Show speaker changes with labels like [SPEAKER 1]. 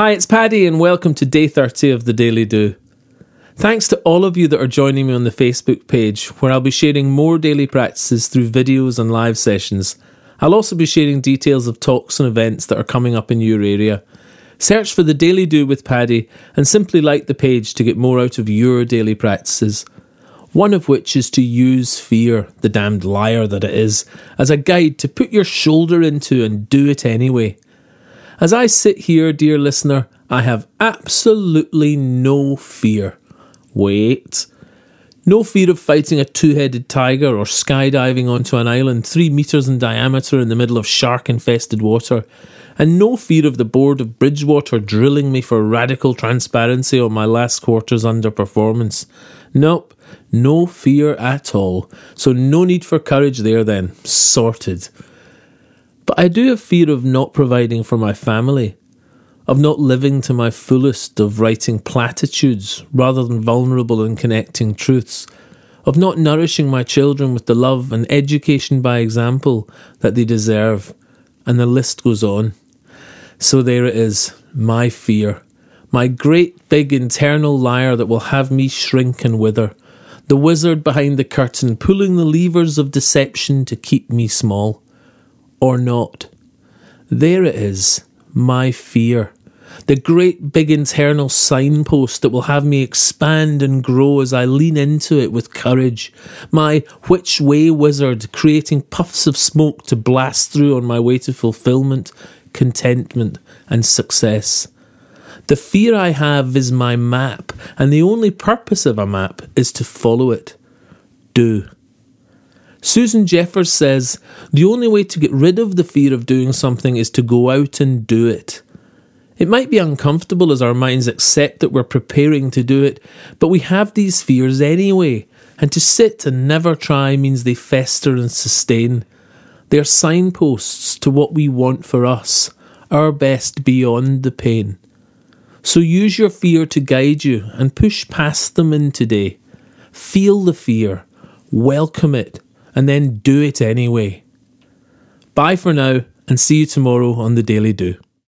[SPEAKER 1] Hi, it's Paddy, and welcome to day 30 of the Daily Do. Thanks to all of you that are joining me on the Facebook page, where I'll be sharing more daily practices through videos and live sessions. I'll also be sharing details of talks and events that are coming up in your area. Search for the Daily Do with Paddy and simply like the page to get more out of your daily practices. One of which is to use fear, the damned liar that it is, as a guide to put your shoulder into and do it anyway. As I sit here, dear listener, I have absolutely no fear. Wait. No fear of fighting a two headed tiger or skydiving onto an island three metres in diameter in the middle of shark infested water. And no fear of the board of Bridgewater drilling me for radical transparency on my last quarter's underperformance. Nope, no fear at all. So no need for courage there then. Sorted. But I do have fear of not providing for my family, of not living to my fullest, of writing platitudes rather than vulnerable and connecting truths, of not nourishing my children with the love and education by example that they deserve, and the list goes on. So there it is, my fear, my great big internal liar that will have me shrink and wither, the wizard behind the curtain pulling the levers of deception to keep me small or not. There it is, my fear. The great big internal signpost that will have me expand and grow as I lean into it with courage. My which way wizard creating puffs of smoke to blast through on my way to fulfillment, contentment, and success. The fear I have is my map, and the only purpose of a map is to follow it. Do. Susan Jeffers says the only way to get rid of the fear of doing something is to go out and do it. It might be uncomfortable as our minds accept that we're preparing to do it, but we have these fears anyway, and to sit and never try means they fester and sustain. They are signposts to what we want for us, our best beyond the pain. So use your fear to guide you and push past them in today. Feel the fear, welcome it, and then do it anyway. Bye for now, and see you tomorrow on the Daily Do.